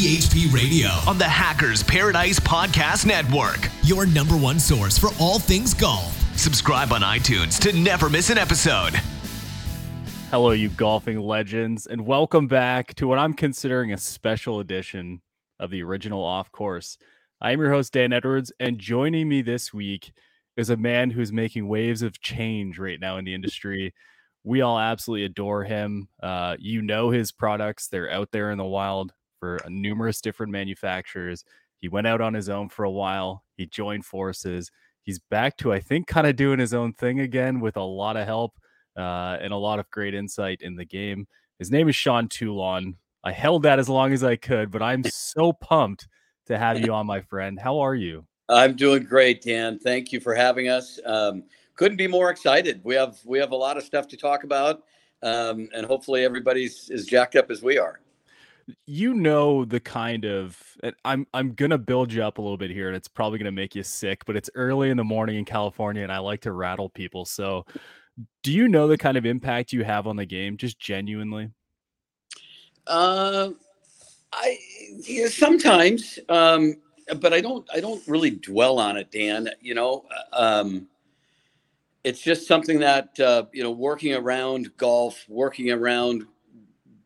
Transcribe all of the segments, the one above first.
THP Radio on the Hackers Paradise Podcast Network. Your number one source for all things golf. Subscribe on iTunes to never miss an episode. Hello, you golfing legends, and welcome back to what I'm considering a special edition of the original off course. I am your host, Dan Edwards, and joining me this week is a man who's making waves of change right now in the industry we all absolutely adore him. Uh, you know his products; they're out there in the wild for numerous different manufacturers. He went out on his own for a while. He joined forces. He's back to, I think, kind of doing his own thing again with a lot of help uh, and a lot of great insight in the game. His name is Sean Toulon. I held that as long as I could, but I'm so pumped to have you on, my friend. How are you? I'm doing great, Dan. Thank you for having us. Um, couldn't be more excited. We have we have a lot of stuff to talk about, um, and hopefully everybody's as jacked up as we are. You know the kind of I'm I'm gonna build you up a little bit here, and it's probably gonna make you sick. But it's early in the morning in California, and I like to rattle people. So, do you know the kind of impact you have on the game, just genuinely? Uh, I yeah, sometimes, um, but I don't I don't really dwell on it, Dan. You know, uh, um, it's just something that uh, you know working around golf working around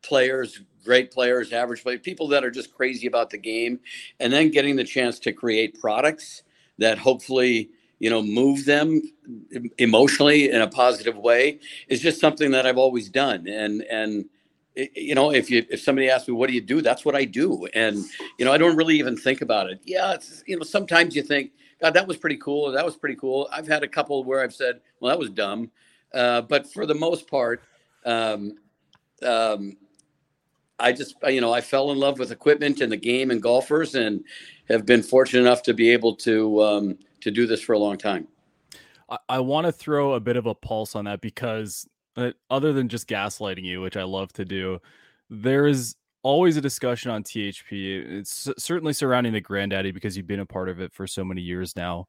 players great players average players people that are just crazy about the game and then getting the chance to create products that hopefully you know move them emotionally in a positive way is just something that i've always done and and you know if you if somebody asks me what do you do that's what i do and you know i don't really even think about it yeah you know sometimes you think God, that was pretty cool. That was pretty cool. I've had a couple where I've said, well, that was dumb. Uh, but for the most part, um, um, I just, you know, I fell in love with equipment and the game and golfers and have been fortunate enough to be able to, um, to do this for a long time. I, I want to throw a bit of a pulse on that because uh, other than just gaslighting you, which I love to do, there is always a discussion on THP. It's certainly surrounding the granddaddy because you've been a part of it for so many years now.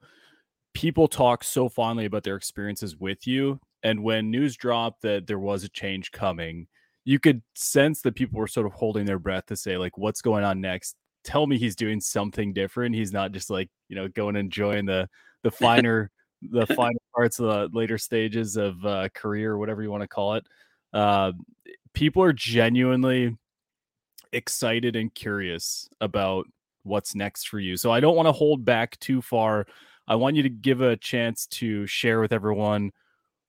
People talk so fondly about their experiences with you. And when news dropped that there was a change coming, you could sense that people were sort of holding their breath to say, like, what's going on next? Tell me he's doing something different. He's not just like, you know, going and enjoying the the finer the finer parts of the later stages of uh, career or whatever you want to call it. Uh, people are genuinely excited and curious about what's next for you. So I don't want to hold back too far. I want you to give a chance to share with everyone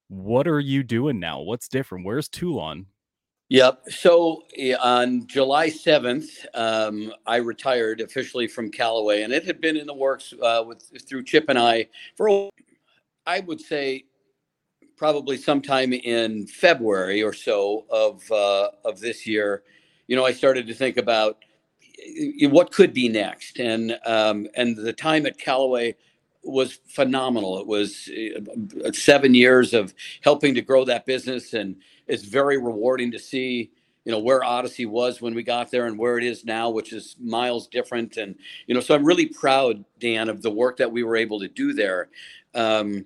what are you doing now? What's different? Where's Toulon? Yep. So on July 7th, um, I retired officially from Callaway, and it had been in the works uh, with through Chip and I for, I would say, probably sometime in February or so of uh, of this year you know, I started to think about what could be next, and um, and the time at Callaway was phenomenal. It was uh, seven years of helping to grow that business, and it's very rewarding to see you know where Odyssey was when we got there and where it is now, which is miles different. And you know, so I'm really proud, Dan, of the work that we were able to do there. Um,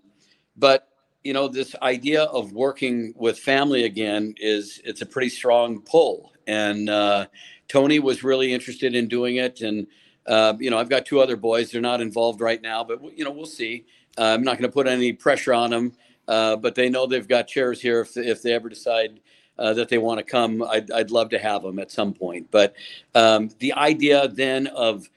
but you know, this idea of working with family again is it's a pretty strong pull and uh, Tony was really interested in doing it. And uh, you know, I've got two other boys; they're not involved right now, but you know, we'll see. Uh, I'm not going to put any pressure on them, uh, but they know they've got chairs here if if they ever decide. Uh, that they want to come, I'd, I'd love to have them at some point. But um, the idea then of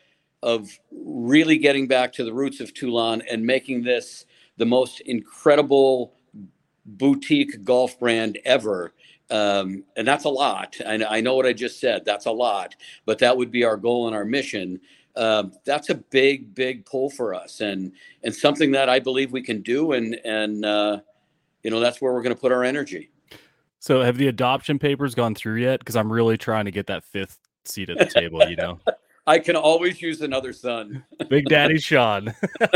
of really getting back to the roots of Toulon and making this the most incredible boutique golf brand ever um, and that's a lot. I, I know what I just said. That's a lot, but that would be our goal and our mission. Uh, that's a big, big pull for us, and and something that I believe we can do, and and uh, you know that's where we're going to put our energy. So, have the adoption papers gone through yet? Because I'm really trying to get that fifth seat at the table. You know. I can always use another son. Big Daddy Sean.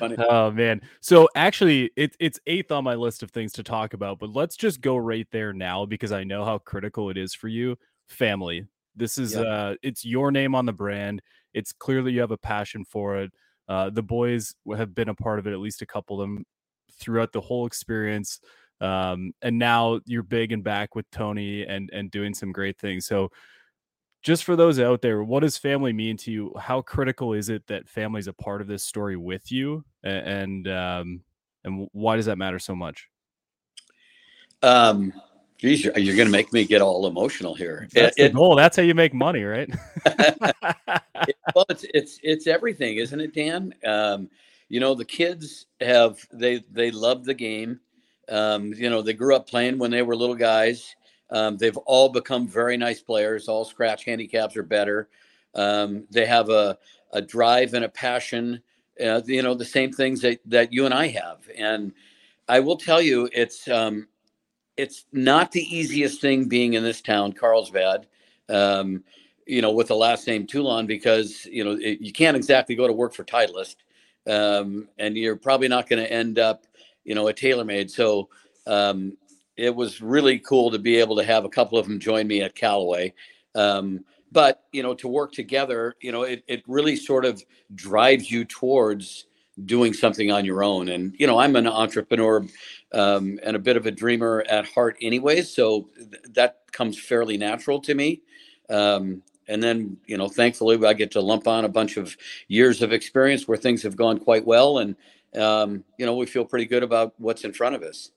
oh man. So actually it, it's eighth on my list of things to talk about, but let's just go right there now because I know how critical it is for you. Family. This is yep. uh it's your name on the brand. It's clearly you have a passion for it. Uh the boys have been a part of it, at least a couple of them throughout the whole experience. Um, and now you're big and back with Tony and and doing some great things. So just for those out there, what does family mean to you? How critical is it that family's a part of this story with you, and um, and why does that matter so much? Um, geez, you're, you're going to make me get all emotional here. That's it, the goal. That's how you make money, right? well, it's it's it's everything, isn't it, Dan? Um, you know, the kids have they they love the game. Um, you know, they grew up playing when they were little guys. Um, they've all become very nice players. All scratch handicaps are better. Um, they have a, a drive and a passion. Uh, you know, the same things that, that you and I have. And I will tell you, it's um, it's not the easiest thing being in this town, Carlsbad. Um, you know, with the last name Toulon, because you know it, you can't exactly go to work for Titleist, um, and you're probably not going to end up, you know, a TaylorMade. So um, it was really cool to be able to have a couple of them join me at Callaway. Um, but you know, to work together, you know, it, it really sort of drives you towards doing something on your own. And you know, I'm an entrepreneur um, and a bit of a dreamer at heart, anyway. So th- that comes fairly natural to me. Um, and then, you know, thankfully, I get to lump on a bunch of years of experience where things have gone quite well, and um, you know, we feel pretty good about what's in front of us.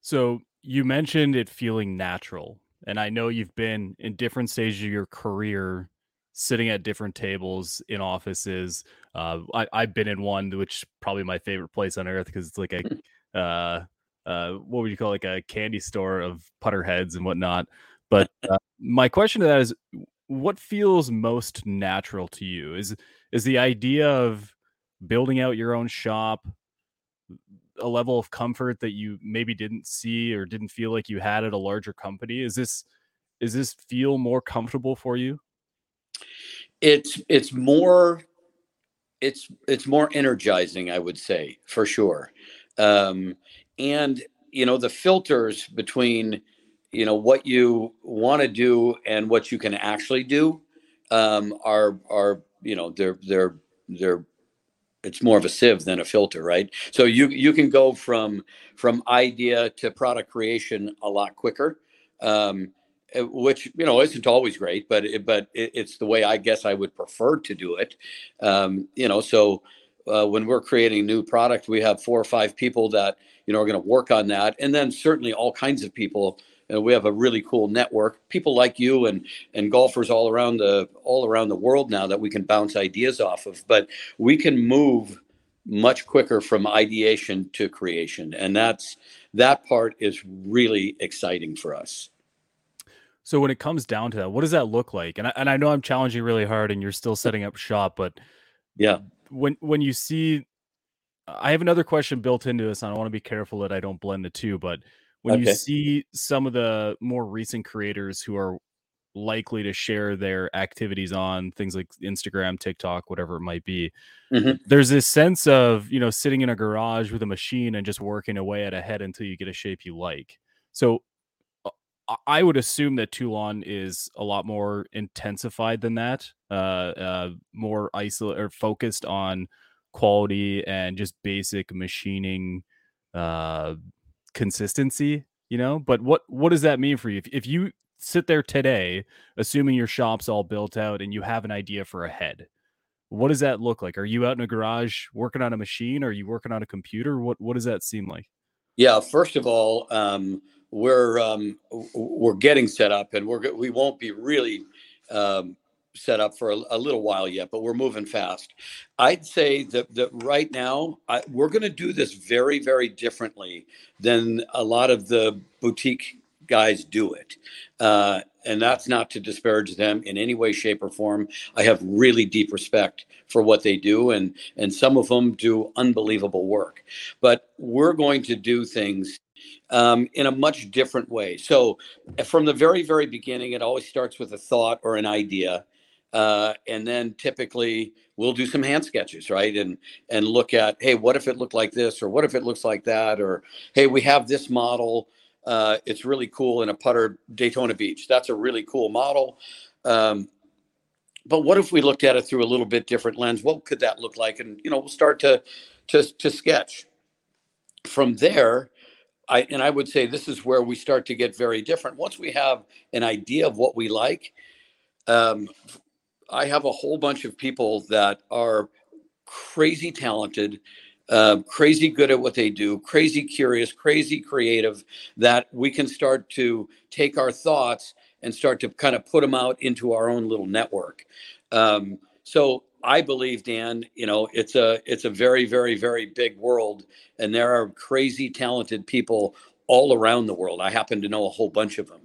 So you mentioned it feeling natural, and I know you've been in different stages of your career, sitting at different tables in offices. Uh, I, I've been in one, which probably my favorite place on earth because it's like a, mm-hmm. uh, uh, what would you call it, like a candy store of putter heads and whatnot. But uh, my question to that is, what feels most natural to you? Is is the idea of building out your own shop, a level of comfort that you maybe didn't see or didn't feel like you had at a larger company? Is this is this feel more comfortable for you? It's it's more it's it's more energizing, I would say, for sure. Um, and you know, the filters between you know what you want to do and what you can actually do um, are are you know they're they're they're it's more of a sieve than a filter right? So you you can go from from idea to product creation a lot quicker um, eh, which you know isn't always great but it, but it, it's the way i guess i would prefer to do it. Um, you know so uh, when we're creating new product we have four or five people that you know are going to work on that and then certainly all kinds of people and we have a really cool network. People like you and and golfers all around the all around the world now that we can bounce ideas off of. But we can move much quicker from ideation to creation. And that's that part is really exciting for us. So when it comes down to that what does that look like? And I, and I know i'm challenging really hard and you're still setting up shop but yeah. when when you see i have another question built into this and i want to be careful that i don't blend the two but when okay. you see some of the more recent creators who are likely to share their activities on things like Instagram, TikTok, whatever it might be. Mm-hmm. There's this sense of, you know, sitting in a garage with a machine and just working away at a head until you get a shape you like. So uh, I would assume that Toulon is a lot more intensified than that, uh, uh, more isolated or focused on quality and just basic machining, uh, consistency, you know. But what what does that mean for you? If, if you sit there today, assuming your shop's all built out and you have an idea for a head, what does that look like? Are you out in a garage working on a machine? Are you working on a computer? What what does that seem like? Yeah, first of all, um, we're um, we're getting set up, and we're we won't be really um, set up for a, a, little while yet, but we're moving fast. I'd say that, that right now I, we're going to do this very, very differently than a lot of the boutique guys do it. Uh, and that's not to disparage them in any way, shape, or form. I have really deep respect for what they do, and and some of them do unbelievable work. But we're going to do things um, in a much different way. So, from the very, very beginning, it always starts with a thought or an idea, uh, and then typically we'll do some hand sketches, right? And and look at, hey, what if it looked like this, or what if it looks like that, or hey, we have this model. Uh, it's really cool in a putter Daytona Beach. That's a really cool model. Um, but what if we looked at it through a little bit different lens? What could that look like? And you know, we'll start to to to sketch. From there, I and I would say this is where we start to get very different. Once we have an idea of what we like, Um, I have a whole bunch of people that are crazy talented, uh, crazy good at what they do, crazy curious, crazy creative, that we can start to take our thoughts and start to kind of put them out into our own little network. Um, so I believe, Dan, you know, it's a it's a very, very, very big world, and there are crazy talented people all around the world. I happen to know a whole bunch of them.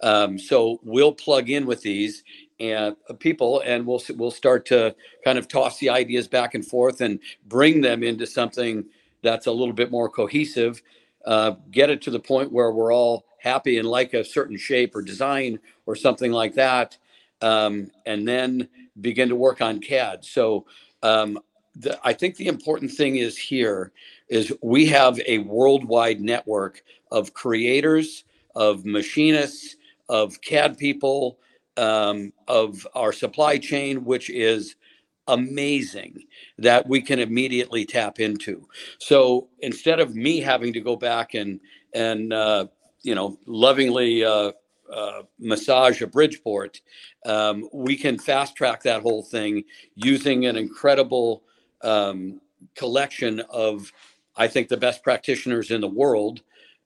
Um, so we'll plug in with these and uh, people, and we'll we'll start to kind of toss the ideas back and forth and bring them into something that's a little bit more cohesive. Uh, get it to the point where we're all happy and like a certain shape or design or something like that, um, and then begin to work on CAD. So um, the, I think the important thing is here is we have a worldwide network of creators, of machinists, of CAD people, um, of our supply chain, which is amazing that we can immediately tap into. So instead of me having to go back and and uh, you know lovingly uh, uh, massage a Bridgeport, um, we can fast track that whole thing using an incredible um, collection of, I think, the best practitioners in the world,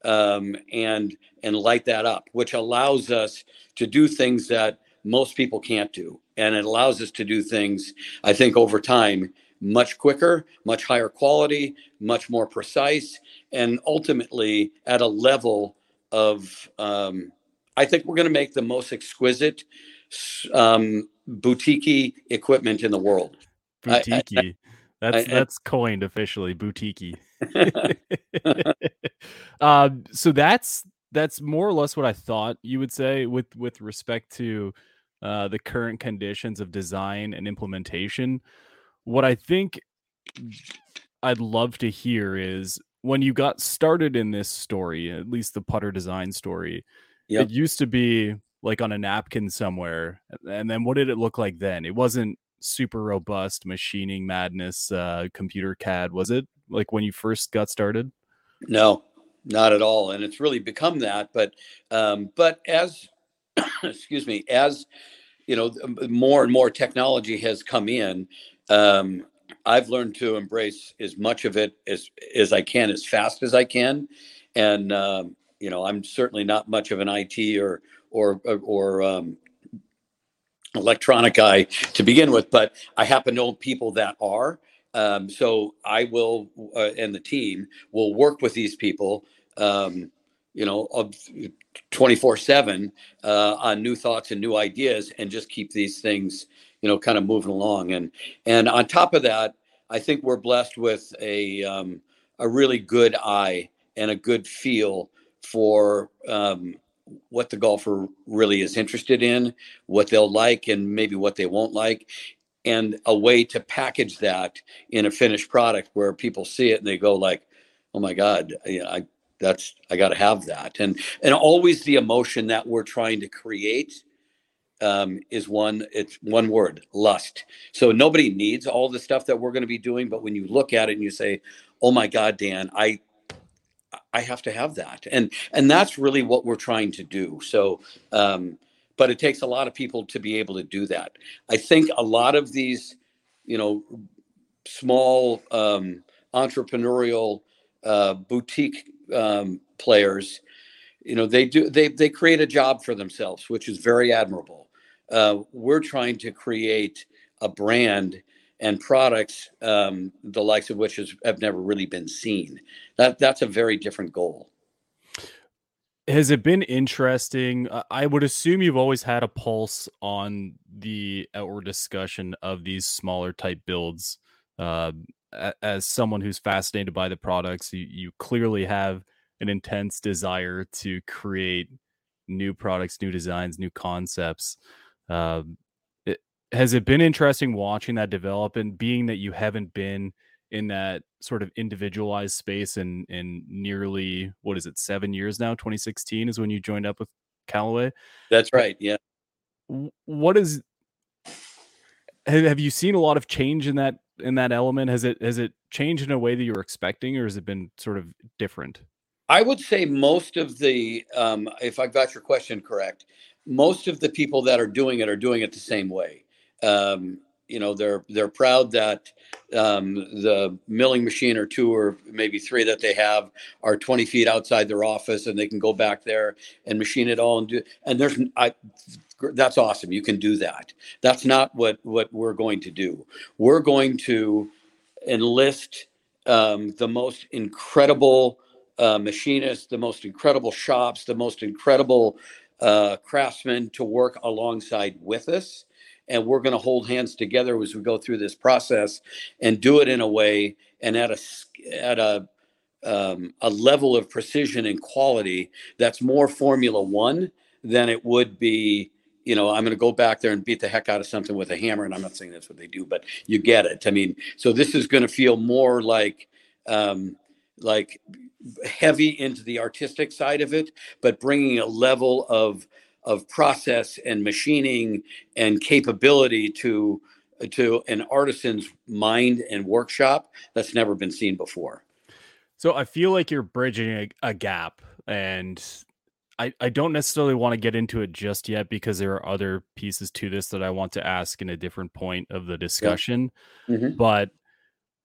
um, and and light that up, which allows us to do things that most people can't do, and it allows us to do things, I think, over time much quicker, much higher quality, much more precise, and ultimately at a level of um, I think we're going to make the most exquisite um, boutique equipment in the world. Boutique. That's I, that's coined officially, boutique. Uh, so that's that's more or less what I thought you would say with with respect to uh, the current conditions of design and implementation. What I think I'd love to hear is when you got started in this story, at least the putter design story, Yep. It used to be like on a napkin somewhere. And then what did it look like then? It wasn't super robust machining madness uh computer CAD, was it? Like when you first got started? No, not at all. And it's really become that. But um, but as excuse me, as you know, more and more technology has come in. Um, I've learned to embrace as much of it as as I can, as fast as I can, and um, you know, I'm certainly not much of an IT or or or um, electronic guy to begin with, but I happen to know people that are. Um, so I will, uh, and the team will work with these people, um, you know, 24 seven uh, on new thoughts and new ideas and just keep these things, you know, kind of moving along. And, and on top of that, I think we're blessed with a, um, a really good eye and a good feel for um, what the golfer really is interested in, what they'll like, and maybe what they won't like, and a way to package that in a finished product where people see it and they go like, "Oh my God, I, that's I got to have that," and and always the emotion that we're trying to create um, is one it's one word lust. So nobody needs all the stuff that we're going to be doing but when you look at it and you say oh my god dan i I have to have that, and and that's really what we're trying to do. So, um, but it takes a lot of people to be able to do that. I think a lot of these, you know, small um, entrepreneurial uh, boutique um, players, you know, they do they they create a job for themselves, which is very admirable. Uh, we're trying to create a brand and products um, the likes of which has, have never really been seen. That that's a very different goal. Has it been interesting? I would assume you've always had a pulse on the outward discussion of these smaller type builds. Uh, as someone who's fascinated by the products, you, you clearly have an intense desire to create new products, new designs, new concepts. Um, has it been interesting watching that develop and being that you haven't been in that sort of individualized space in in nearly what is it seven years now? 2016 is when you joined up with callaway? That's right yeah. what is have you seen a lot of change in that in that element? Has it has it changed in a way that you were expecting or has it been sort of different? I would say most of the um, if i got your question correct most of the people that are doing it are doing it the same way. Um, you know, they're they're proud that um, the milling machine or two or maybe three that they have are 20 feet outside their office, and they can go back there and machine it all and do. And there's I, that's awesome. You can do that. That's not what what we're going to do. We're going to enlist um, the most incredible uh, machinists, the most incredible shops, the most incredible uh, craftsmen to work alongside with us. And we're going to hold hands together as we go through this process and do it in a way and at a at a um, a level of precision and quality that's more Formula One than it would be. You know, I'm going to go back there and beat the heck out of something with a hammer, and I'm not saying that's what they do, but you get it. I mean, so this is going to feel more like um, like heavy into the artistic side of it, but bringing a level of of process and machining and capability to to an artisan's mind and workshop that's never been seen before. So I feel like you're bridging a, a gap and I, I don't necessarily want to get into it just yet because there are other pieces to this that I want to ask in a different point of the discussion. Yeah. Mm-hmm. But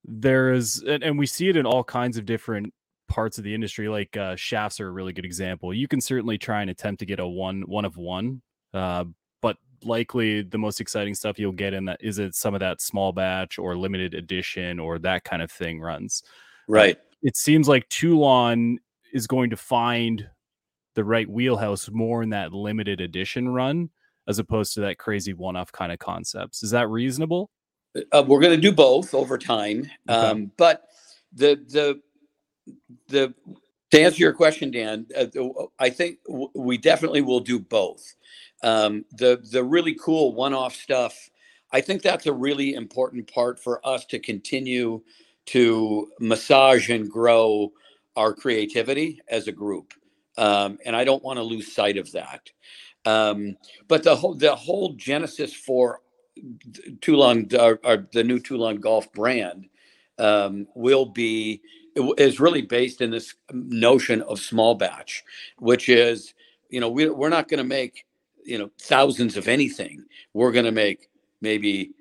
there is, and, and, we see it in all kinds of different parts of the industry like uh, shafts are a really good example. You can certainly try and attempt to get a one one of one uh, but likely the most exciting stuff you'll get in that is it some of that small batch or limited edition or that kind of thing runs. Right. it seems like toulon is going to find the right wheelhouse more in that limited edition run as opposed to that crazy one-off kind of concepts. Is that reasonable? Uh, we're going to do both over time okay. um, but the the the to answer your question, Dan, uh, I think w- we definitely will do both. Um, the the really cool one-off stuff, I think that's a really important part for us to continue to massage and grow our creativity as a group, um, and I don't want to lose sight of that. Um, but the whole the whole genesis for Toulon, uh, the new Toulon Golf brand, um, will be is really based in this notion of small batch, which is, you know, we, we're not going to make, you know, thousands of anything. We're going to make maybe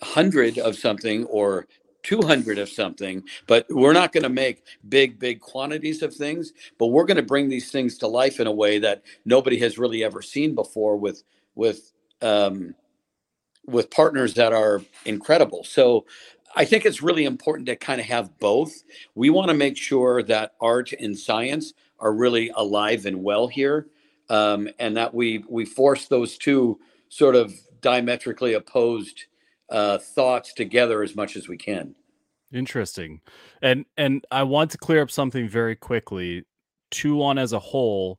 100 of something or 200 of something, but we're not going to make big, big quantities of things. But we're going to bring these things to life in a way that nobody has really ever seen before with, with, um, with partners that are incredible. So I think it's really important to kind of have both. We want to make sure that art and science are really alive and well here, um, and that we we force those two sort of diametrically opposed uh, thoughts together as much as we can. Interesting, and and I want to clear up something very quickly. Toulon as a whole,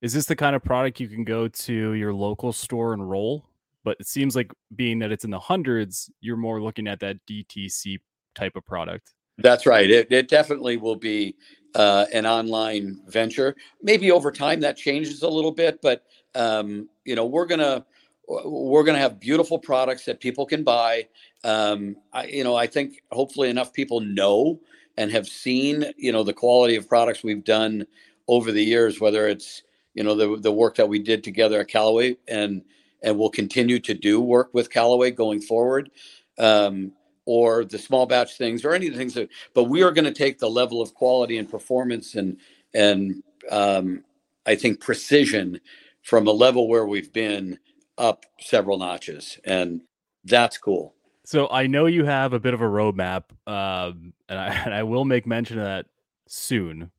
is this the kind of product you can go to your local store and roll? But it seems like being that it's in the hundreds, you're more looking at that DTC type of product. That's right. It, it definitely will be uh, an online venture. Maybe over time that changes a little bit, but um, you know we're gonna we're gonna have beautiful products that people can buy. Um, I, you know, I think hopefully enough people know and have seen you know the quality of products we've done over the years, whether it's you know the the work that we did together at Callaway and and we'll continue to do work with Callaway going forward, um, or the small batch things, or any of the things that. But we are going to take the level of quality and performance and and um, I think precision from a level where we've been up several notches, and that's cool. So I know you have a bit of a roadmap, um, and, I, and I will make mention of that soon.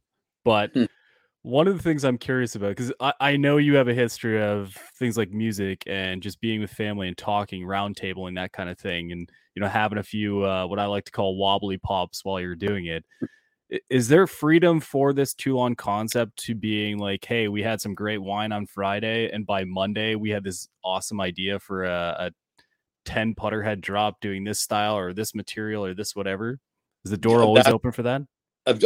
But hmm one of the things I'm curious about, because I, I know you have a history of things like music and just being with family and talking, roundtable and that kind of thing, and you know having a few uh, what I like to call wobbly pops while you're doing it. Is there freedom for this Toulon concept to being like, hey, we had some great wine on Friday, and by Monday we had this awesome idea for a, a 10 putter head drop doing this style or this material or this whatever? Is the door always that, open for that?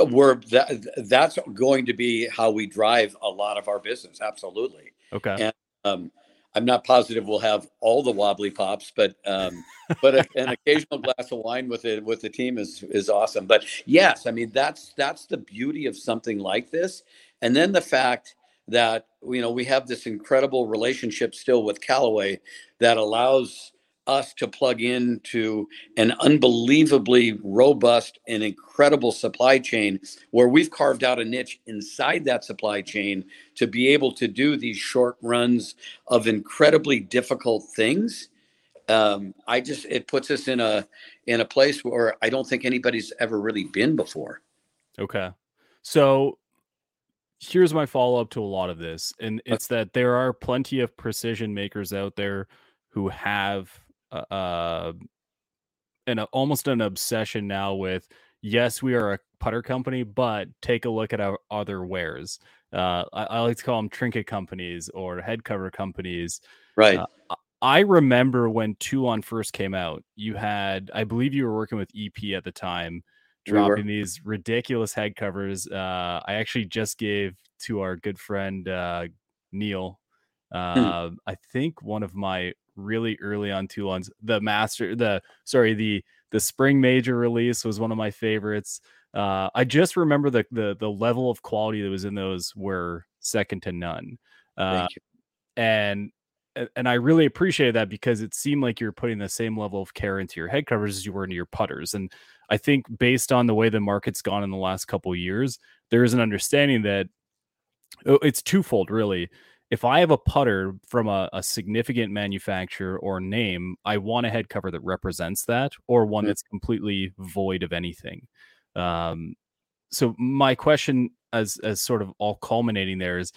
We're that that's going to be how we drive a lot of our business absolutely. Okay. And um, i'm not positive we'll have all the wobbly pops but um, but a, an occasional glass of wine with it with the team is is awesome. But yes i mean that's that's the beauty of something like this. And then the fact that you know we have this incredible relationship still with Callaway that allows us to plug into an unbelievably robust and incredible supply chain where we've carved out a niche inside that supply chain to be able to do these short runs of incredibly difficult things. Um, i just it puts us in a in a place where i don't think anybody's ever really been before. Okay. So here's my follow-up to a lot of this and it's that there are plenty of precision makers out there who have uh, and almost an obsession now with yes, we are a putter company, but take a look at our other wares. Uh, I, I, like to call them trinket companies or head cover companies. Right. Uh, I remember when Toulon first came out, you had, I believe you were working with EP at the time, dropping we these ridiculous head covers. Uh, I actually just gave to our good friend uh, Neil, uh, hmm. I think one of my really early on Toulons. The master, the sorry, the the spring major release was one of my favorites. Uh, I just remember the the the level of quality that was in those were second to none. Uh, and and I really appreciated that because it seemed like you're putting the same level of care into your head covers as you were into your putters. And I think based on the way the market's gone in the last couple years, there is an understanding that oh, it's twofold really if I have a putter from a, a, significant manufacturer or name, I want a head cover that represents that or one mm-hmm. that's completely void of anything. Um, so my question as as sort of all culminating there is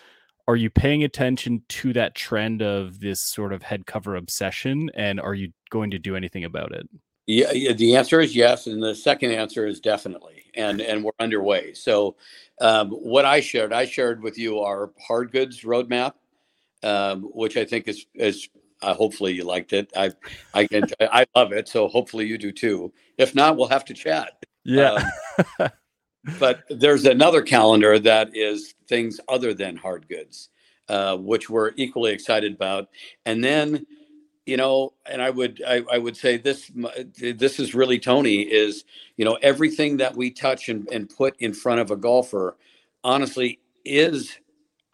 are you paying attention to that trend of this sort of head cover obsession and are you going to do anything about it? Yeah, yeah the answer is yes and the second answer is definitely and and we're underway. So um, what I shared, I shared with you our hard goods roadmap um, which I think is is uh, hopefully you liked it. I I can I love it, so hopefully you do too. If not, we'll have to chat. Yeah. Um, but there's another calendar that is things other than hard goods, uh, which we're equally excited about. And then, you know, and I would I, I would say this this is really Tony is you know everything that we touch and, and put in front of a golfer, honestly, is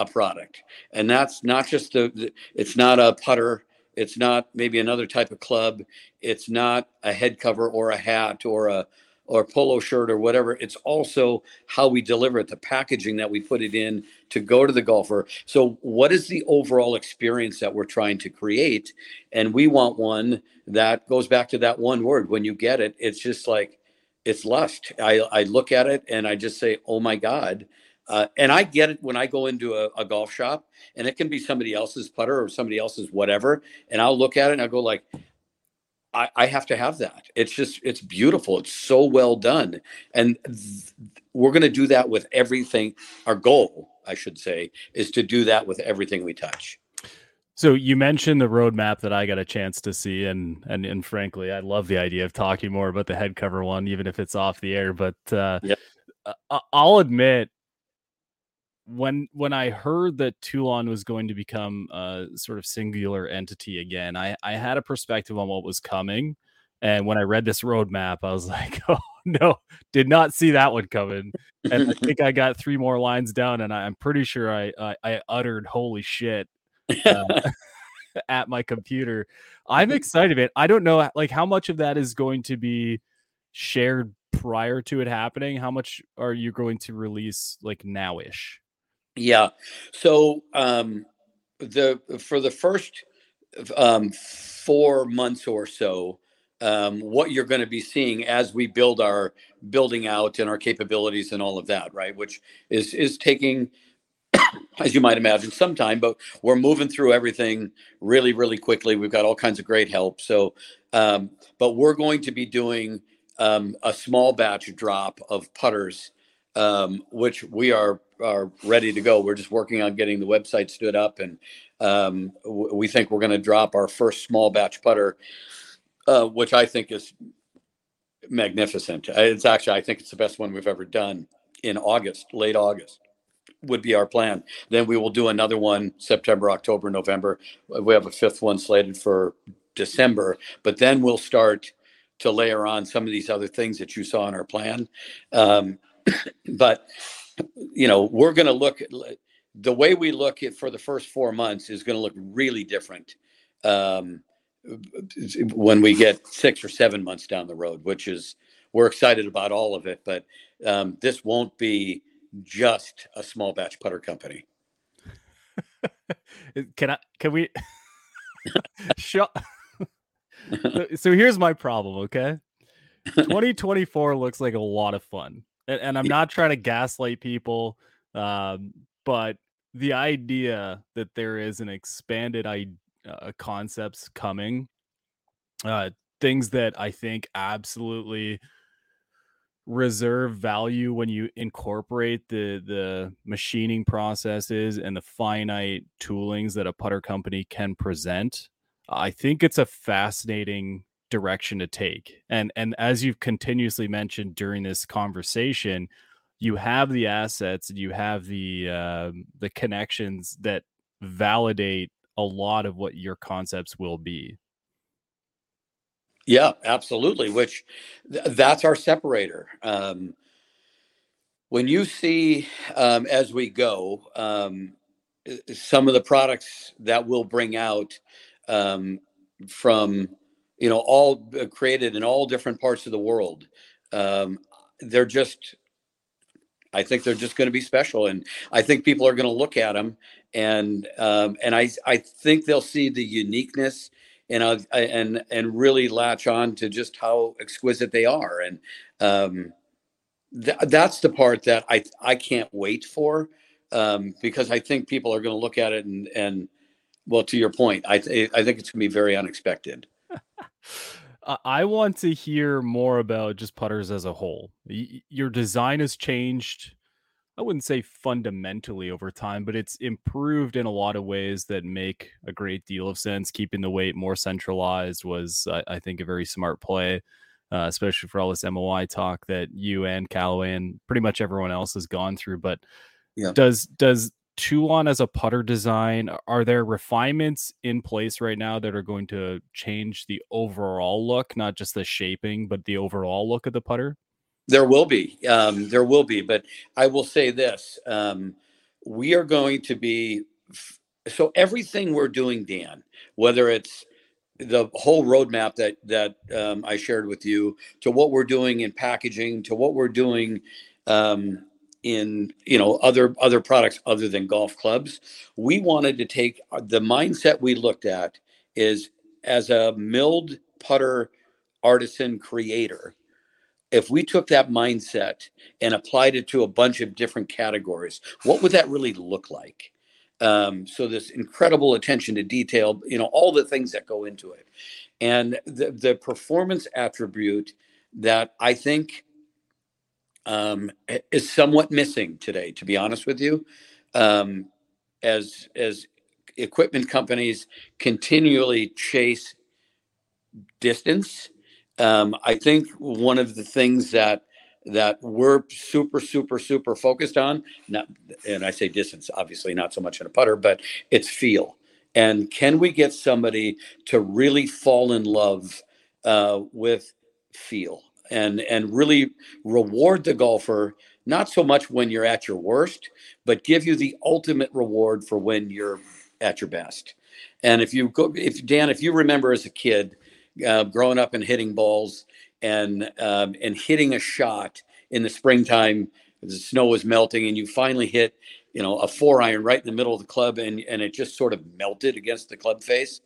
a product. And that's not just the it's not a putter it's not maybe another type of club it's not a head cover or a hat or a or polo shirt or whatever. It's also how we deliver it the packaging that we put it in to go to the golfer. So what is the overall experience that we're trying to create? And we want one that goes back to that one word when you get it it's just like it's lust. I i look at it and i just say oh my god uh, and I get it when I go into a, a, golf shop and it can be somebody else's putter or somebody else's whatever. And I'll look at it and I'll go like, I, I have to have that. It's just, it's beautiful. It's so well done. And th- we're going to do that with everything. Our goal, I should say, is to do that with everything we touch. So you mentioned the roadmap that I got a chance to see, and and and frankly, I love the idea of talking more about the head cover one, even if it's off the air. But uh, yep. I'll admit, when when I heard that Toulon was going to become a sort of singular entity again, I I had a perspective on what was coming, and when I read this roadmap, I was like, oh no, did not see that one coming. And I think I got three more lines down, and I, am pretty sure I, I, I uttered "holy shit" uh, at my computer. I'm excited. It. I don't know like how much of that is going to be shared prior to it happening. How much are you going to release like nowish? Yeah. So um, the for the first um, four months or so, um, what you're going to be seeing as we build our building out and our capabilities and all of that, right? Which is is taking, as you might imagine, some time, but we're moving through everything really, really quickly. We've got all kinds of great help. So, um, but we're going to be doing um, a small batch drop of putters, um, which we are are ready to go. We're just working on getting the website stood up, and um, w- we think we're going to drop our first small batch putter, uh, which I think is magnificent. Uh, it's actually I think it's the best one we've ever done in August, late August would be our plan. Then we will do another one September, October, November. We have a fifth one slated for December, but then we'll start to layer on some of these other things that you saw in our plan. Um, but you know, we're going to look at the way we look at for the first four months is going to look really different um, when we get six or seven months down the road, which is we're excited about all of it. But um, this won't be just a small batch putter company. can I? Can we? Shut. so, so here's my problem. Okay, 2024 looks like a lot of fun, and, and I'm not trying to gaslight people, um, but the idea that there is an expanded uh, concepts coming, uh, things that I think absolutely reserve value when you incorporate the the machining processes and the finite toolings that a putter company can present i think it's a fascinating direction to take and and as you've continuously mentioned during this conversation you have the assets and you have the uh, the connections that validate a lot of what your concepts will be yeah, absolutely. Which th- that's our separator. Um, when you see um, as we go um, some of the products that we'll bring out um, from you know all uh, created in all different parts of the world um, they're just i think they're just going to be special and i think people are going to look at them and um, and i i think they'll see the uniqueness and uh, and and really latch on to just how exquisite they are and um, th- that's the part that I I can't wait for um, because I think people are going to look at it and and well to your point I th- I think it's going to be very unexpected. I want to hear more about just putters as a whole. Y- your design has changed I wouldn't say fundamentally over time, but it's improved in a lot of ways that make a great deal of sense. Keeping the weight more centralized was, I, I think, a very smart play, uh, especially for all this MOI talk that you and Callaway and pretty much everyone else has gone through. But yeah. does does Toulon as a putter design, are there refinements in place right now that are going to change the overall look, not just the shaping, but the overall look of the putter? There will be. Um, there will be. But I will say this um, we are going to be. So everything we're doing, Dan, whether it's the whole roadmap that that um, I shared with you, to what we're doing in packaging, to what we're doing um, in you know other other products other than golf clubs, we wanted to take uh, the mindset we looked at is as a milled putter artisan creator if we took that mindset and applied it to a bunch of different categories, what would that really look like? Um, so this incredible attention to detail, you know, all the things that go into it, and the the performance attribute that I think um, is somewhat missing today, to be honest with you, um, as as equipment companies continually chase distance um, I think one of the things that that we're super, super, super focused on, not, and I say distance, obviously not so much in a putter, but it's feel. And can we get somebody to really fall in love uh, with feel and and really reward the golfer not so much when you're at your worst, but give you the ultimate reward for when you're at your best. And if you go, if Dan, if you remember as a kid, uh, growing up and hitting balls and um, and hitting a shot in the springtime the snow was melting and you finally hit you know a four iron right in the middle of the club and and it just sort of melted against the club face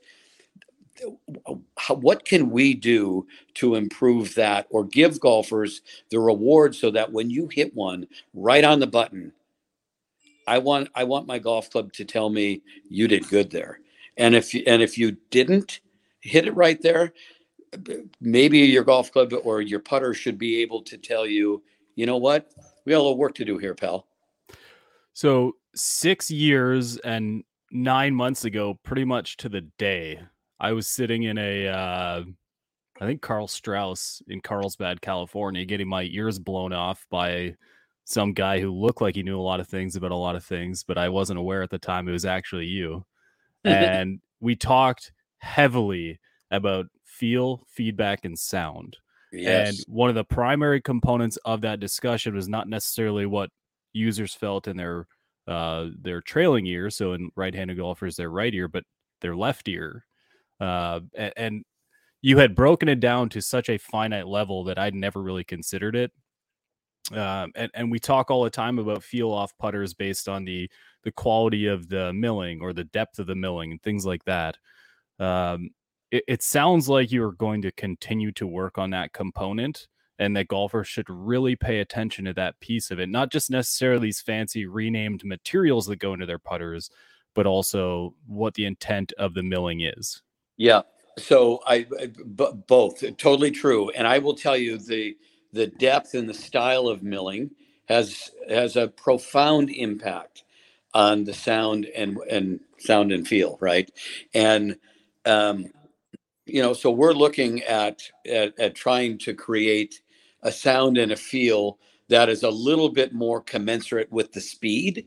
what can we do to improve that or give golfers the reward so that when you hit one right on the button i want i want my golf club to tell me you did good there and if you and if you didn't hit it right there, maybe your golf club or your putter should be able to tell you, you know what, we got a little work to do here, pal. So six years and nine months ago, pretty much to the day, I was sitting in a, uh, I think Karl Strauss in Carlsbad, California, getting my ears blown off by some guy who looked like he knew a lot of things about a lot of things, but I wasn't aware at the time it was actually you. and we talked heavily about feel, feedback, and sound. Yes. And one of the primary components of that discussion was not necessarily what users felt in their uh, their trailing ear. So in right-handed golfers, their right ear, but their left ear. Uh, and, and you had broken it down to such a finite level that I'd never really considered it. Um, and, and we talk all the time about feel off putters based on the the quality of the milling or the depth of the milling and things like that. Um, it, it sounds like you are going to continue to work on that component and that golfers should really pay attention to that piece of it, not just necessarily these fancy renamed materials that go into their putters, but also what the intent of the milling is. Yeah. So I, I b- both totally true, and I will tell you the the depth and the style of milling has has a profound impact on the sound and and sound and feel, right? And um, you know, so we're looking at, at at trying to create a sound and a feel that is a little bit more commensurate with the speed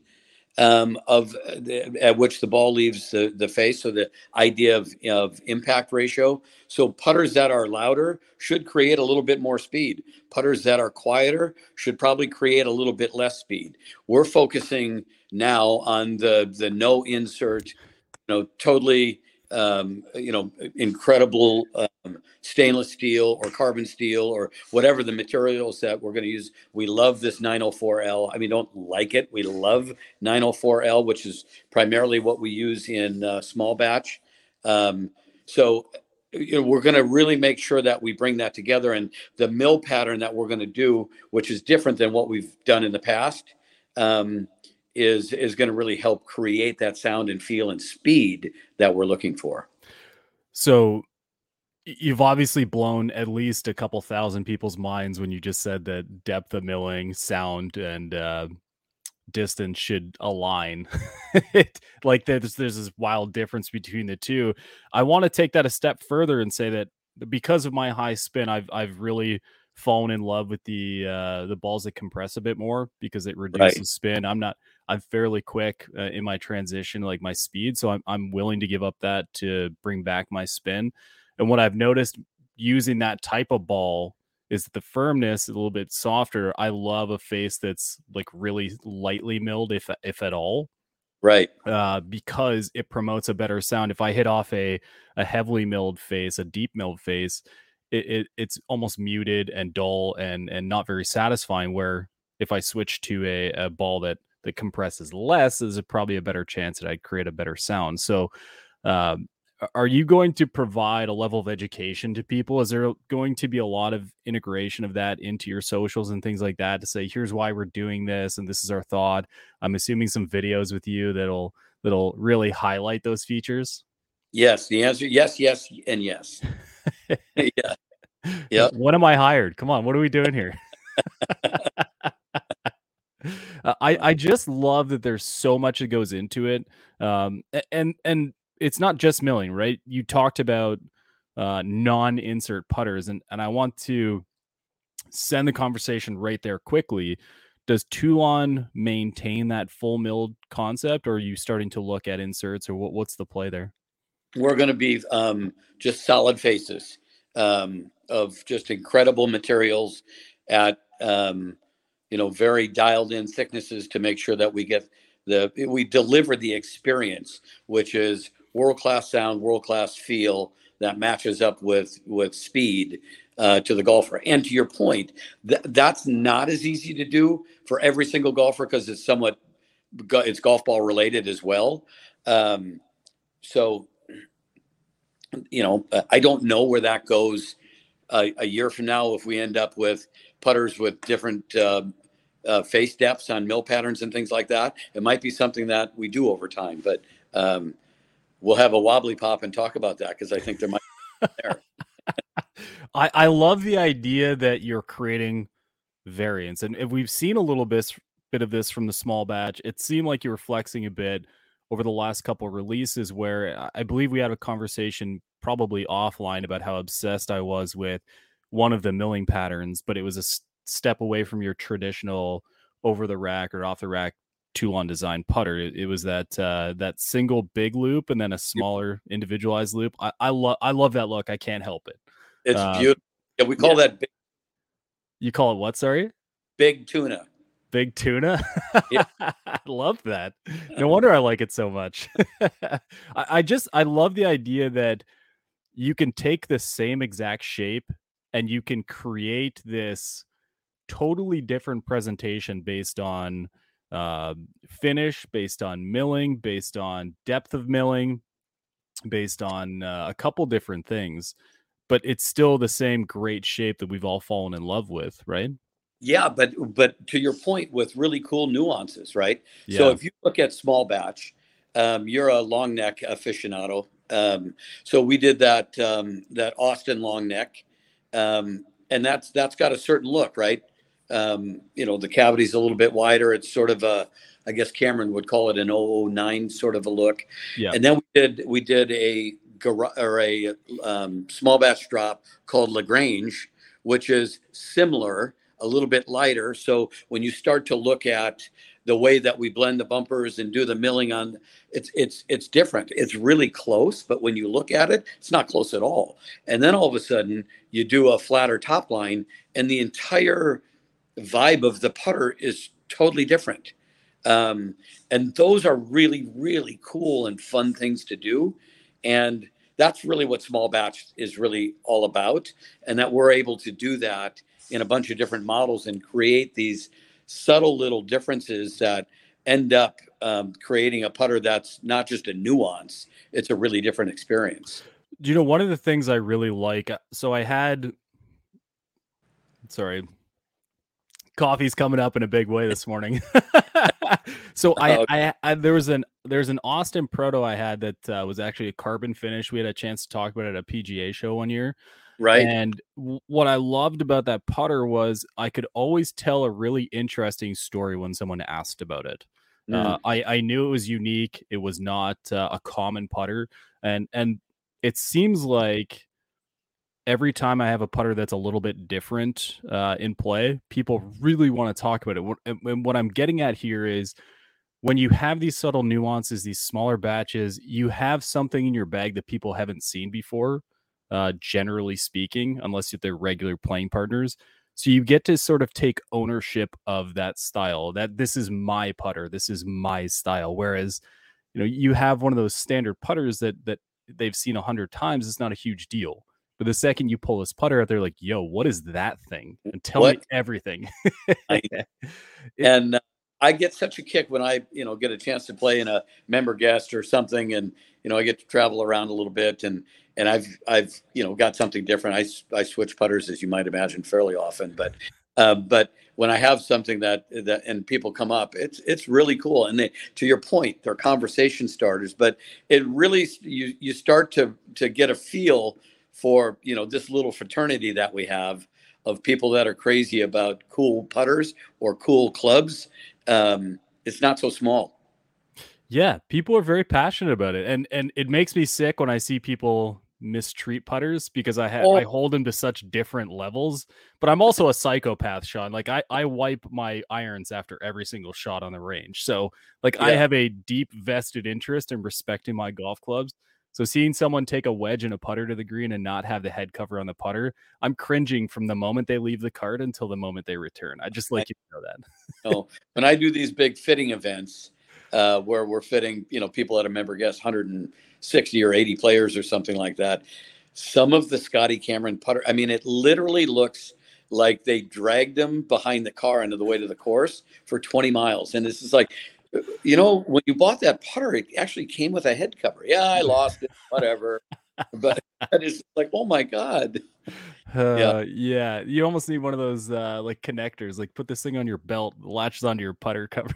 um, of the, at which the ball leaves the, the face. So the idea of, of impact ratio. So putters that are louder should create a little bit more speed. Putters that are quieter should probably create a little bit less speed. We're focusing now on the the no insert, you know, totally um, you know, incredible um, stainless steel or carbon steel or whatever the materials that we're going to use. We love this 904L. I mean, don't like it. We love 904L, which is primarily what we use in uh, small batch. Um, so, you know, we're going to really make sure that we bring that together. And the mill pattern that we're going to do, which is different than what we've done in the past, um, is is going to really help create that sound and feel and speed that we're looking for. So you've obviously blown at least a couple thousand people's minds when you just said that depth of milling, sound, and uh, distance should align. like there's there's this wild difference between the two. I want to take that a step further and say that because of my high spin, I've I've really fallen in love with the uh the balls that compress a bit more because it reduces right. spin. I'm not I'm fairly quick uh, in my transition, like my speed. So I'm, I'm willing to give up that to bring back my spin. And what I've noticed using that type of ball is the firmness is a little bit softer. I love a face that's like really lightly milled, if if at all. Right. Uh, because it promotes a better sound. If I hit off a a heavily milled face, a deep milled face, it, it it's almost muted and dull and and not very satisfying. Where if I switch to a, a ball that that compresses less, is probably a better chance that I'd create a better sound. So, um, are you going to provide a level of education to people? Is there going to be a lot of integration of that into your socials and things like that to say, here's why we're doing this and this is our thought? I'm assuming some videos with you that'll that'll really highlight those features. Yes, the answer yes, yes, and yes. yeah. Yep. When am I hired? Come on, what are we doing here? Uh, I I just love that there's so much that goes into it, um, and and it's not just milling, right? You talked about uh, non-insert putters, and and I want to send the conversation right there quickly. Does Toulon maintain that full milled concept, or are you starting to look at inserts, or what, what's the play there? We're going to be um, just solid faces um, of just incredible materials at um, you know, very dialed in thicknesses to make sure that we get the we deliver the experience, which is world class sound, world class feel that matches up with with speed uh, to the golfer. And to your point, th- that's not as easy to do for every single golfer because it's somewhat it's golf ball related as well. Um, so, you know, I don't know where that goes a, a year from now if we end up with putters with different uh, uh, face depths on mill patterns and things like that. It might be something that we do over time, but um, we'll have a wobbly pop and talk about that because I think there might be there. I, I love the idea that you're creating variants, and if we've seen a little bit bit of this from the small batch, it seemed like you were flexing a bit over the last couple releases where I believe we had a conversation probably offline about how obsessed I was with one of the milling patterns, but it was a step away from your traditional over the rack or off the rack Toulon design putter. It, it was that uh, that single big loop and then a smaller individualized loop. I, I love I love that look. I can't help it. It's uh, beautiful. Yeah, we call yeah. that big. You call it what? Sorry. Big tuna. Big tuna. Yeah. I love that. No wonder I like it so much. I, I just I love the idea that you can take the same exact shape and you can create this totally different presentation based on uh, finish, based on milling, based on depth of milling, based on uh, a couple different things, but it's still the same great shape that we've all fallen in love with, right? Yeah, but but to your point, with really cool nuances, right? Yeah. So if you look at small batch, um, you're a long neck aficionado. Um, so we did that um, that Austin long neck, um, and that's that's got a certain look, right? Um, you know, the cavity's a little bit wider. It's sort of a, I guess Cameron would call it an 009 sort of a look. Yeah. And then we did we did a gar- or a um, small batch drop called Lagrange, which is similar, a little bit lighter. So when you start to look at the way that we blend the bumpers and do the milling on, it's it's it's different. It's really close, but when you look at it, it's not close at all. And then all of a sudden, you do a flatter top line, and the entire vibe of the putter is totally different. Um, and those are really, really cool and fun things to do. And that's really what small batch is really all about. And that we're able to do that in a bunch of different models and create these subtle little differences that end up um, creating a putter that's not just a nuance, it's a really different experience. Do you know one of the things I really like? uh, So I had, sorry, coffee's coming up in a big way this morning. so I, Oh, I, I, there was an there's an Austin Proto I had that uh, was actually a carbon finish. We had a chance to talk about it at a PGA show one year. Right. And w- what I loved about that putter was I could always tell a really interesting story when someone asked about it. Mm. Uh, I I knew it was unique. It was not uh, a common putter, and and it seems like every time I have a putter that's a little bit different uh, in play, people really want to talk about it. And what I'm getting at here is when you have these subtle nuances, these smaller batches, you have something in your bag that people haven't seen before. Uh, generally speaking, unless they're their regular playing partners. So you get to sort of take ownership of that style. That this is my putter, this is my style. Whereas, you know, you have one of those standard putters that that they've seen a hundred times. It's not a huge deal. But the second you pull this putter out, they're like, "Yo, what is that thing?" And tell me everything. I- and uh, I get such a kick when I, you know, get a chance to play in a member guest or something, and you know, I get to travel around a little bit, and and I've I've you know got something different. I I switch putters as you might imagine fairly often, but uh, but when I have something that that and people come up, it's it's really cool. And they, to your point, they're conversation starters, but it really you you start to to get a feel for you know this little fraternity that we have of people that are crazy about cool putters or cool clubs. Um, it's not so small. Yeah, people are very passionate about it, and and it makes me sick when I see people mistreat putters because I ha- I Oh. hold them to such different levels. But I'm also a psychopath, Sean. Like I I wipe my irons after every single shot on the range. So like I have a deep vested interest in respecting my golf clubs. So seeing someone take a wedge and a putter to the green and not have the head cover on the putter, I'm cringing from the moment they leave the cart until the moment they return. I just like you to know that. You know, when I do these big fitting events uh, where we're fitting, you know, people at a member guest 160 or 80 players or something like that, some of the Scotty Cameron putter, I mean, it literally looks like they dragged them behind the car into the way to the course for 20 miles. And this is like, you know, when you bought that putter, it actually came with a head cover. Yeah, I lost it, whatever. but it's like, oh my God. Uh, yeah, you almost need one of those uh, like connectors. Like put this thing on your belt, latches onto your putter cover.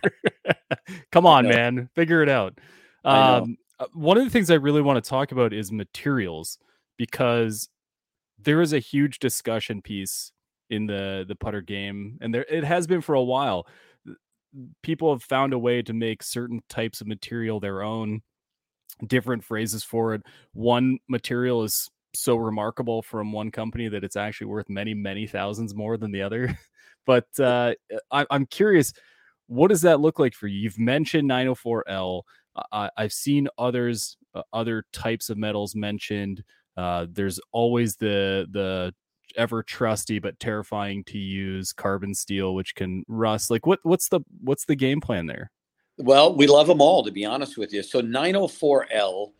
Come on, man, figure it out. Um, uh, one of the things I really want to talk about is materials because there is a huge discussion piece in the the putter game, and there it has been for a while. People have found a way to make certain types of material their own, different phrases for it. One material is so remarkable from one company that it's actually worth many, many thousands more than the other. but uh, I, I'm curious, what does that look like for you? You've mentioned 904L. I, I've seen others, uh, other types of metals mentioned. Uh, there's always the the ever trusty but terrifying to use carbon steel, which can rust. Like what what's the what's the game plan there? Well, we love them all, to be honest with you. So 904L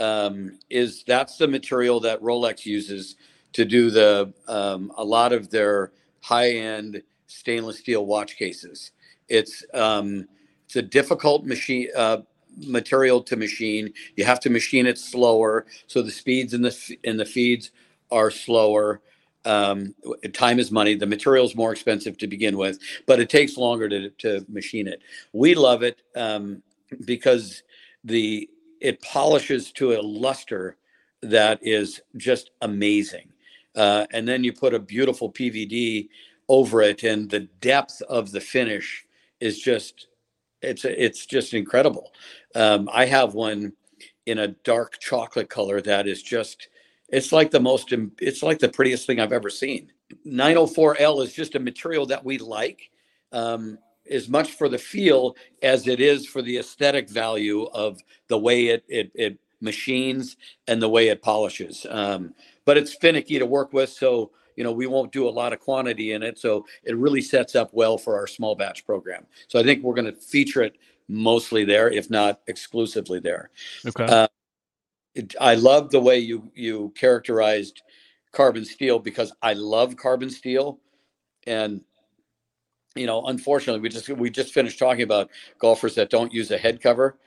um, is that's the material that Rolex uses to do the um, a lot of their high end stainless steel watch cases. It's um, it's a difficult machine uh, material to machine. You have to machine it slower, so the speeds in the in the feeds are slower. Um, time is money. The material is more expensive to begin with, but it takes longer to, to machine it. We love it um, because the it polishes to a luster that is just amazing. Uh, and then you put a beautiful PVD over it, and the depth of the finish is just it's it's just incredible. Um, I have one in a dark chocolate color that is just it's like the most it's like the prettiest thing I've ever seen. 904L is just a material that we like. Um, as much for the feel as it is for the aesthetic value of the way it it, it machines and the way it polishes. Um, but it's finicky to work with, so you know we won't do a lot of quantity in it. So it really sets up well for our small batch program. So I think we're going to feature it mostly there, if not exclusively there. Okay. Uh, I love the way you you characterized carbon steel because I love carbon steel, and you know, unfortunately, we just we just finished talking about golfers that don't use a head cover.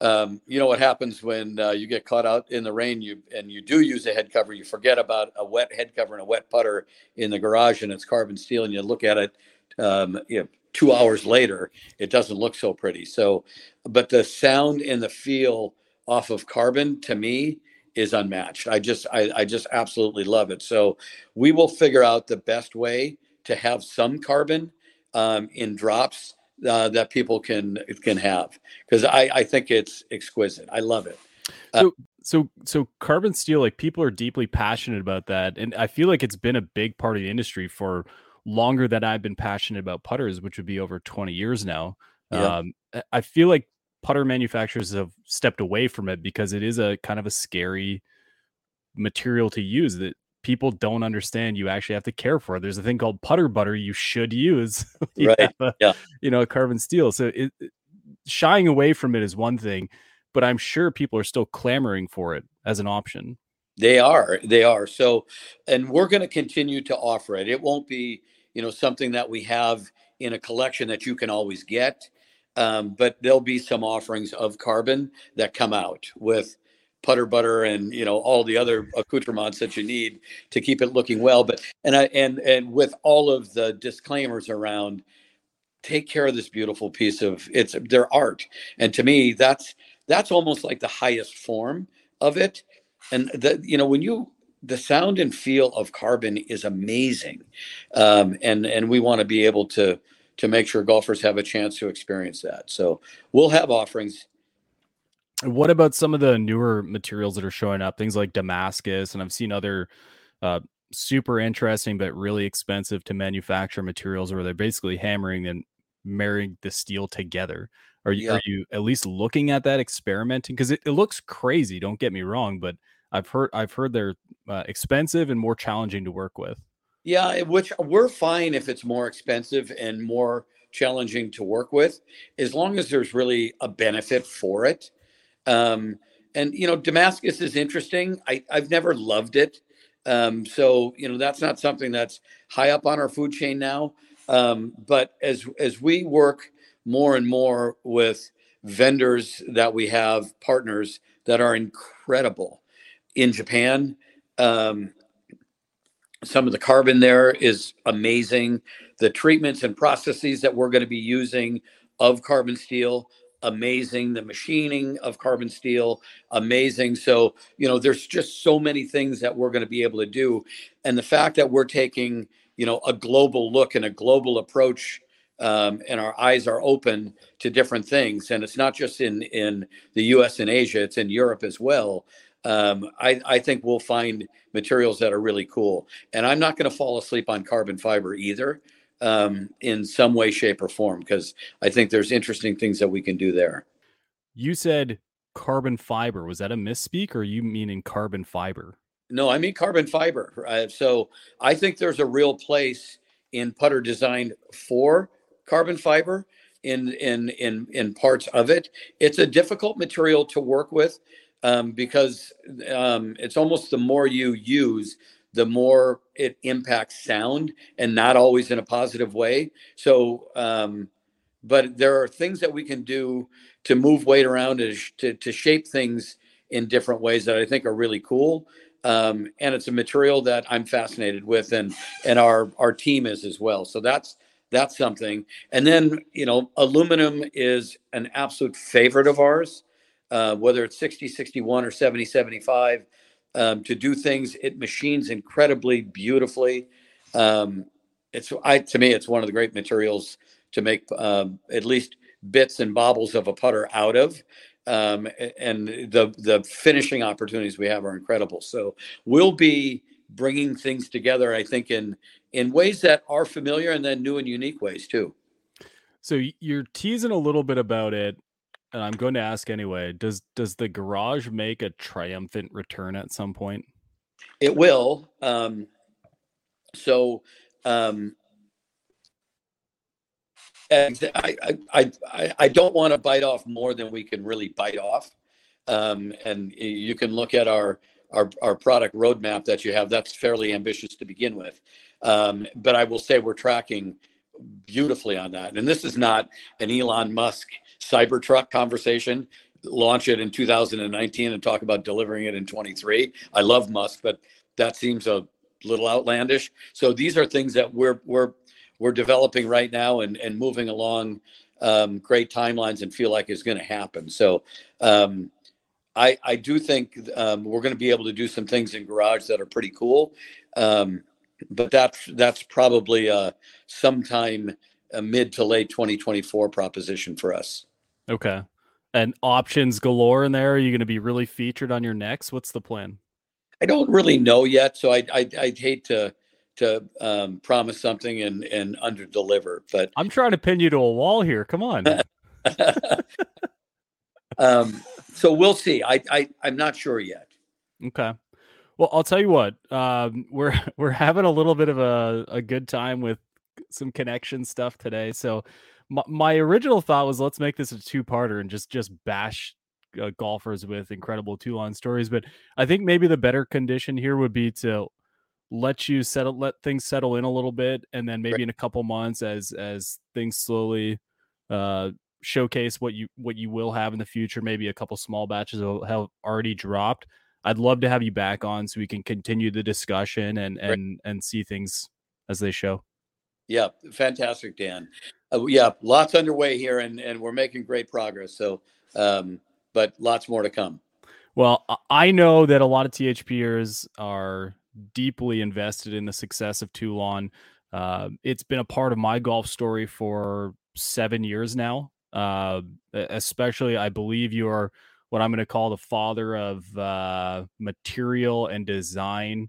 Um, you know what happens when uh, you get caught out in the rain, you and you do use a head cover. You forget about a wet head cover and a wet putter in the garage, and it's carbon steel, and you look at it, um, you know, two hours later, it doesn't look so pretty. So, but the sound and the feel off of carbon to me is unmatched. I just I, I just absolutely love it. So we will figure out the best way to have some carbon um, in drops uh, that people can can have because I, I think it's exquisite. I love it. Uh, so so so carbon steel, like people are deeply passionate about that, and I feel like it's been a big part of the industry for longer than I've been passionate about putters, which would be over twenty years now. Yeah. Um, I feel like putter manufacturers have stepped away from it because it is a kind of a scary material to use that people don't understand you actually have to care for. There's a thing called putter butter you should use. you right. A, yeah. You know, carbon steel. So it, shying away from it is one thing, but I'm sure people are still clamoring for it as an option. They are. They are. So, and we're going to continue to offer it. It won't be, you know, something that we have in a collection that you can always get. Um, but there'll be some offerings of carbon that come out with putter butter and you know all the other accoutrements that you need to keep it looking well. But and i and and with all of the disclaimers around take care of this beautiful piece of it's their art. And to me that's that's almost like the highest form of it. And the you know when you the sound and feel of carbon is amazing. Um, and and we want to be able to to make sure golfers have a chance to experience that so we'll have offerings what about some of the newer materials that are showing up? Things like Damascus, and I've seen other uh, super interesting but really expensive to manufacture materials where they're basically hammering and marrying the steel together. Are you yeah. are you at least looking at that, experimenting? Because it, it looks crazy. Don't get me wrong, but I've heard I've heard they're uh, expensive and more challenging to work with. Yeah, which we're fine if it's more expensive and more challenging to work with, as long as there's really a benefit for it. Um, and you know, Damascus is interesting. I, I've never loved it. Um, so you know, that's not something that's high up on our food chain now. Um, but as as we work more and more with vendors that we have partners that are incredible in Japan. Um, some of the carbon there is amazing. The treatments and processes that we're going to be using of carbon steel amazing. The machining of carbon steel amazing. So you know there's just so many things that we're going to be able to do. And the fact that we're taking you know a global look and a global approach um, and our eyes are open to different things. And it's not just in in the us and asia it's in europe as well um, I, I think we'll find materials that are really cool and i'm not going to fall asleep on carbon fiber either um, in some way, shape, or form because I think there's interesting things that we can do there. You said carbon fiber. Was that a misspeak or you meaning carbon fiber? No, I mean carbon fiber. Uh, so I think there's a real place in putter designed for carbon fiber in in in in parts of it. It's a difficult material to work with um, because um, it's almost the more you use, the more it impacts sound, and not always in a positive way. So, um, but there are things that we can do to move weight around and to to shape things in different ways that I think are really cool. Um, and it's a material that I'm fascinated with, and and our our team is as well. So that's that's something. And then you know, aluminum is an absolute favorite of ours. Uh, whether it's 60, 61, or 70, 75, um, to do things. It machines incredibly beautifully. Um, it's I to me, it's one of the great materials to make um, at least bits and bobbles of a putter out of. Um, and the the finishing opportunities we have are incredible. So we'll be bringing things together, I think, in in ways that are familiar and then new and unique ways too. So you're teasing a little bit about it and I'm going to ask anyway. Does does the garage make a triumphant return at some point? It will. Um, so um, and I, I, I, I don't want to bite off more than we can really bite off. Um, and you can look at our, our, our product roadmap that you have. That's fairly ambitious to begin with. Um, but I will say we're tracking beautifully on that. And this is not an Elon Musk Cybertruck conversation. Launch it in 2019 and talk about delivering it in 23. I love Musk, but that seems a little outlandish. So these are things that we're we're we're developing right now and and moving along um, great timelines and feel like is going to happen. So um, I I do think um, we're going to be able to do some things in garage that are pretty cool. Um, but that's that's probably uh, sometime a mid to late 2024 proposition for us. Okay. And options galore in there. Are you going to be really featured on your next? What's the plan? I don't really know yet, so I I I'd hate to to um, promise something and and under deliver. But I'm trying to pin you to a wall here. Come on. um, so we'll see. I I I'm not sure yet. Okay. Well, I'll tell you what. Um, we're we're having a little bit of a a good time with some connection stuff today. So my, my original thought was let's make this a two-parter and just just bash uh, golfers with incredible Toulon stories. But I think maybe the better condition here would be to let you settle, let things settle in a little bit, and then maybe right. in a couple months, as as things slowly uh, showcase what you what you will have in the future. Maybe a couple small batches will have already dropped. I'd love to have you back on so we can continue the discussion and and right. and see things as they show. Yeah, fantastic, Dan. Uh, yeah, lots underway here, and and we're making great progress. So, um, but lots more to come. Well, I know that a lot of THPers are deeply invested in the success of Toulon. Uh, it's been a part of my golf story for seven years now. Uh, especially, I believe you are what I'm going to call the father of uh, material and design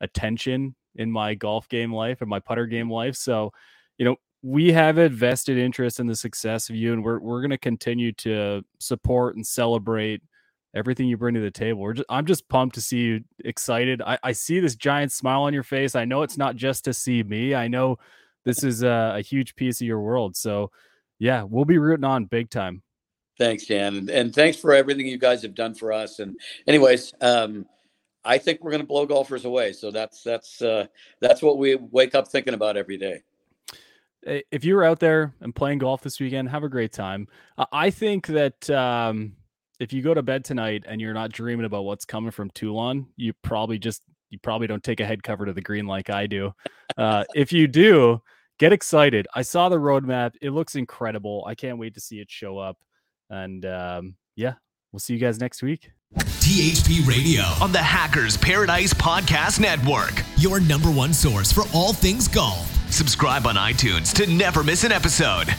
attention in my golf game life and my putter game life. So, you know, we have a vested interest in the success of you, and we're we're going to continue to support and celebrate everything you bring to the table. We're just, I'm just pumped to see you excited. I, I see this giant smile on your face. I know it's not just to see me. I know this is a, a huge piece of your world. So, yeah, we'll be rooting on big time. Thanks, Dan, and, and thanks for everything you guys have done for us. And, anyways, um, I think we're going to blow golfers away. So that's that's uh, that's what we wake up thinking about every day. If you're out there and playing golf this weekend, have a great time. I think that um, if you go to bed tonight and you're not dreaming about what's coming from Toulon, you probably just you probably don't take a head cover to the green like I do. Uh, if you do, get excited. I saw the roadmap; it looks incredible. I can't wait to see it show up. And um, yeah, we'll see you guys next week. THP Radio on the Hackers Paradise Podcast Network. Your number one source for all things golf. Subscribe on iTunes to never miss an episode.